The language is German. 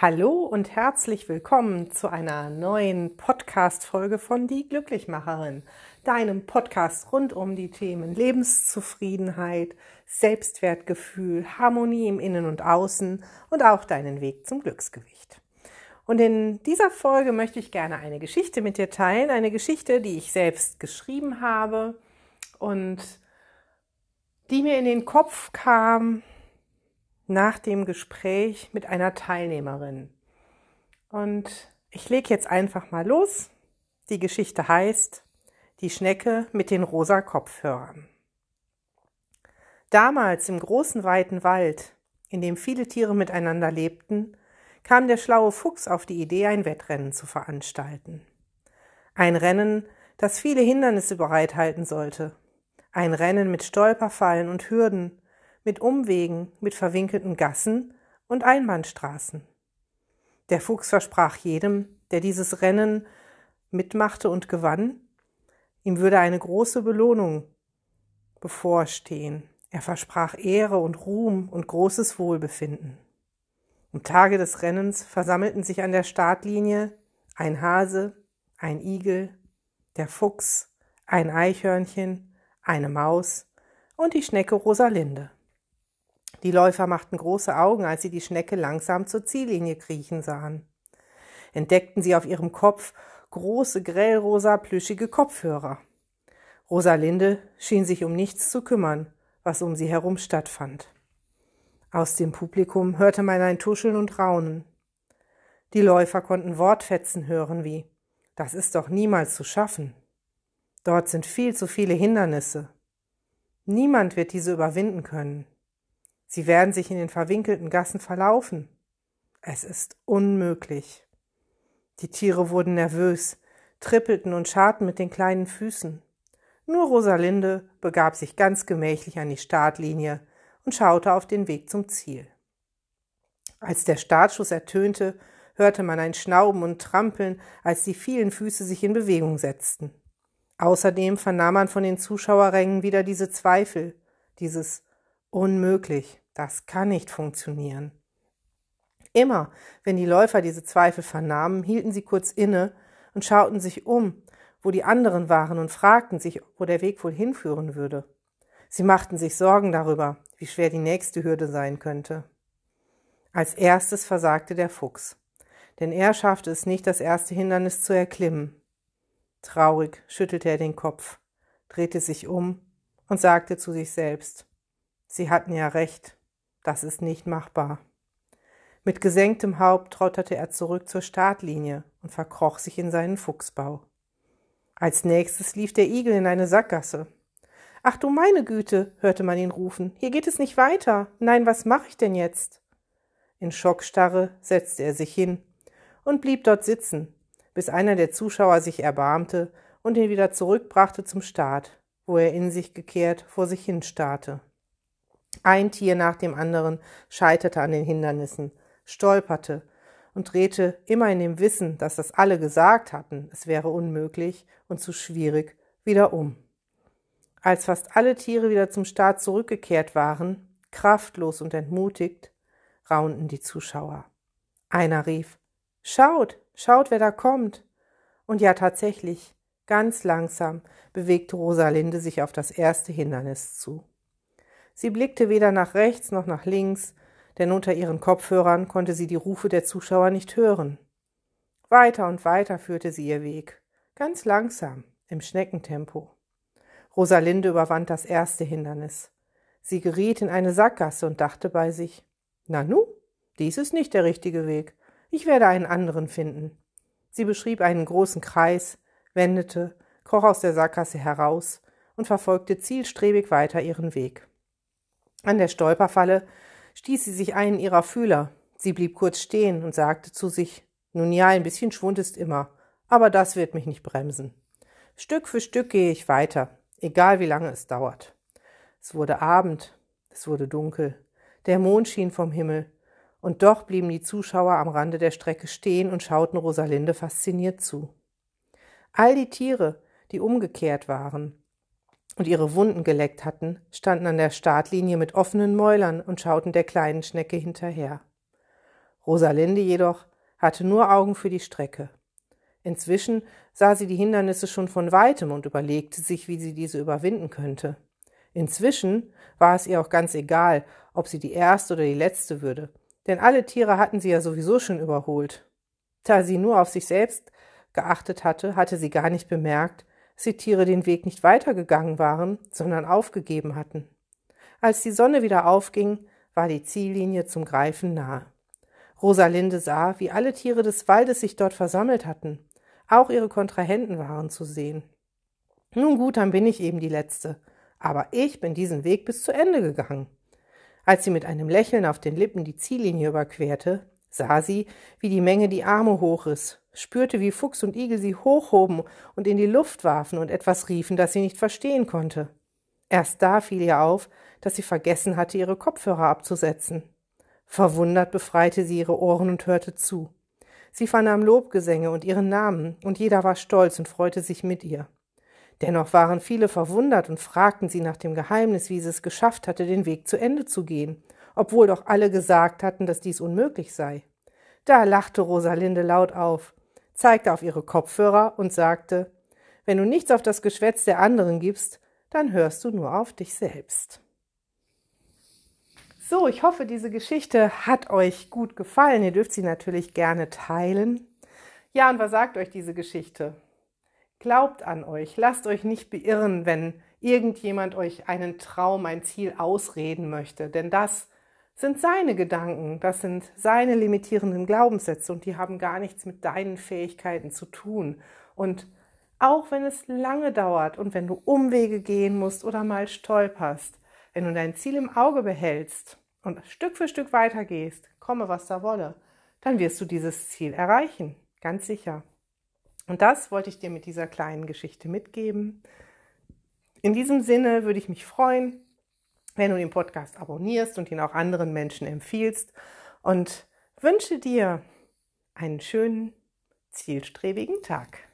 Hallo und herzlich willkommen zu einer neuen Podcast-Folge von Die Glücklichmacherin, deinem Podcast rund um die Themen Lebenszufriedenheit, Selbstwertgefühl, Harmonie im Innen und Außen und auch deinen Weg zum Glücksgewicht. Und in dieser Folge möchte ich gerne eine Geschichte mit dir teilen, eine Geschichte, die ich selbst geschrieben habe und die mir in den Kopf kam, nach dem Gespräch mit einer Teilnehmerin. Und ich lege jetzt einfach mal los. Die Geschichte heißt Die Schnecke mit den rosa Kopfhörern. Damals im großen weiten Wald, in dem viele Tiere miteinander lebten, kam der schlaue Fuchs auf die Idee, ein Wettrennen zu veranstalten. Ein Rennen, das viele Hindernisse bereithalten sollte. Ein Rennen mit Stolperfallen und Hürden, mit Umwegen, mit verwinkelten Gassen und Einbahnstraßen. Der Fuchs versprach jedem, der dieses Rennen mitmachte und gewann, ihm würde eine große Belohnung bevorstehen. Er versprach Ehre und Ruhm und großes Wohlbefinden. Am Tage des Rennens versammelten sich an der Startlinie ein Hase, ein Igel, der Fuchs, ein Eichhörnchen, eine Maus und die Schnecke Rosalinde. Die Läufer machten große Augen, als sie die Schnecke langsam zur Ziellinie kriechen sahen. Entdeckten sie auf ihrem Kopf große grellrosa plüschige Kopfhörer. Rosalinde schien sich um nichts zu kümmern, was um sie herum stattfand. Aus dem Publikum hörte man ein Tuscheln und Raunen. Die Läufer konnten Wortfetzen hören wie Das ist doch niemals zu schaffen. Dort sind viel zu viele Hindernisse. Niemand wird diese überwinden können. Sie werden sich in den verwinkelten Gassen verlaufen. Es ist unmöglich. Die Tiere wurden nervös, trippelten und scharten mit den kleinen Füßen. Nur Rosalinde begab sich ganz gemächlich an die Startlinie und schaute auf den Weg zum Ziel. Als der Startschuss ertönte, hörte man ein Schnauben und Trampeln, als die vielen Füße sich in Bewegung setzten. Außerdem vernahm man von den Zuschauerrängen wieder diese Zweifel, dieses Unmöglich, das kann nicht funktionieren. Immer, wenn die Läufer diese Zweifel vernahmen, hielten sie kurz inne und schauten sich um, wo die anderen waren und fragten sich, wo der Weg wohl hinführen würde. Sie machten sich Sorgen darüber, wie schwer die nächste Hürde sein könnte. Als erstes versagte der Fuchs, denn er schaffte es nicht, das erste Hindernis zu erklimmen. Traurig schüttelte er den Kopf, drehte sich um und sagte zu sich selbst Sie hatten ja recht, das ist nicht machbar. Mit gesenktem Haupt trotterte er zurück zur Startlinie und verkroch sich in seinen Fuchsbau. Als nächstes lief der Igel in eine Sackgasse. Ach du meine Güte, hörte man ihn rufen, hier geht es nicht weiter. Nein, was mache ich denn jetzt? In Schockstarre setzte er sich hin und blieb dort sitzen, bis einer der Zuschauer sich erbarmte und ihn wieder zurückbrachte zum Start, wo er in sich gekehrt vor sich hin starrte. Ein Tier nach dem anderen scheiterte an den Hindernissen, stolperte und drehte immer in dem Wissen, dass das alle gesagt hatten, es wäre unmöglich und zu schwierig, wieder um. Als fast alle Tiere wieder zum Start zurückgekehrt waren, kraftlos und entmutigt, raunten die Zuschauer. Einer rief Schaut, schaut, wer da kommt. Und ja tatsächlich, ganz langsam bewegte Rosalinde sich auf das erste Hindernis zu. Sie blickte weder nach rechts noch nach links, denn unter ihren Kopfhörern konnte sie die Rufe der Zuschauer nicht hören. Weiter und weiter führte sie ihr Weg, ganz langsam, im Schneckentempo. Rosalinde überwand das erste Hindernis. Sie geriet in eine Sackgasse und dachte bei sich, na nu, dies ist nicht der richtige Weg. Ich werde einen anderen finden. Sie beschrieb einen großen Kreis, wendete, kroch aus der Sackgasse heraus und verfolgte zielstrebig weiter ihren Weg. An der Stolperfalle stieß sie sich einen ihrer Fühler. Sie blieb kurz stehen und sagte zu sich, nun ja, ein bisschen Schwund ist immer, aber das wird mich nicht bremsen. Stück für Stück gehe ich weiter, egal wie lange es dauert. Es wurde Abend, es wurde dunkel, der Mond schien vom Himmel, und doch blieben die Zuschauer am Rande der Strecke stehen und schauten Rosalinde fasziniert zu. All die Tiere, die umgekehrt waren, und ihre Wunden geleckt hatten, standen an der Startlinie mit offenen Mäulern und schauten der kleinen Schnecke hinterher. Rosalinde jedoch hatte nur Augen für die Strecke. Inzwischen sah sie die Hindernisse schon von weitem und überlegte sich, wie sie diese überwinden könnte. Inzwischen war es ihr auch ganz egal, ob sie die erste oder die letzte würde, denn alle Tiere hatten sie ja sowieso schon überholt. Da sie nur auf sich selbst geachtet hatte, hatte sie gar nicht bemerkt, Tiere den Weg nicht weitergegangen waren, sondern aufgegeben hatten. Als die Sonne wieder aufging, war die Ziellinie zum Greifen nahe. Rosalinde sah, wie alle Tiere des Waldes sich dort versammelt hatten. Auch ihre Kontrahenten waren zu sehen. Nun gut, dann bin ich eben die Letzte. Aber ich bin diesen Weg bis zu Ende gegangen. Als sie mit einem Lächeln auf den Lippen die Ziellinie überquerte, sah sie, wie die Menge die Arme hochriss, spürte, wie Fuchs und Igel sie hochhoben und in die Luft warfen und etwas riefen, das sie nicht verstehen konnte. Erst da fiel ihr auf, dass sie vergessen hatte, ihre Kopfhörer abzusetzen. Verwundert befreite sie ihre Ohren und hörte zu. Sie vernahm Lobgesänge und ihren Namen, und jeder war stolz und freute sich mit ihr. Dennoch waren viele verwundert und fragten sie nach dem Geheimnis, wie sie es geschafft hatte, den Weg zu Ende zu gehen, obwohl doch alle gesagt hatten, dass dies unmöglich sei. Da lachte Rosalinde laut auf, zeigte auf ihre Kopfhörer und sagte Wenn du nichts auf das Geschwätz der anderen gibst, dann hörst du nur auf dich selbst. So, ich hoffe, diese Geschichte hat euch gut gefallen. Ihr dürft sie natürlich gerne teilen. Ja, und was sagt euch diese Geschichte? Glaubt an euch, lasst euch nicht beirren, wenn irgendjemand euch einen Traum, ein Ziel ausreden möchte, denn das sind seine Gedanken, das sind seine limitierenden Glaubenssätze und die haben gar nichts mit deinen Fähigkeiten zu tun. Und auch wenn es lange dauert und wenn du Umwege gehen musst oder mal stolperst, wenn du dein Ziel im Auge behältst und Stück für Stück weitergehst, komme was da wolle, dann wirst du dieses Ziel erreichen, ganz sicher. Und das wollte ich dir mit dieser kleinen Geschichte mitgeben. In diesem Sinne würde ich mich freuen, wenn du den Podcast abonnierst und ihn auch anderen Menschen empfiehlst und wünsche dir einen schönen, zielstrebigen Tag.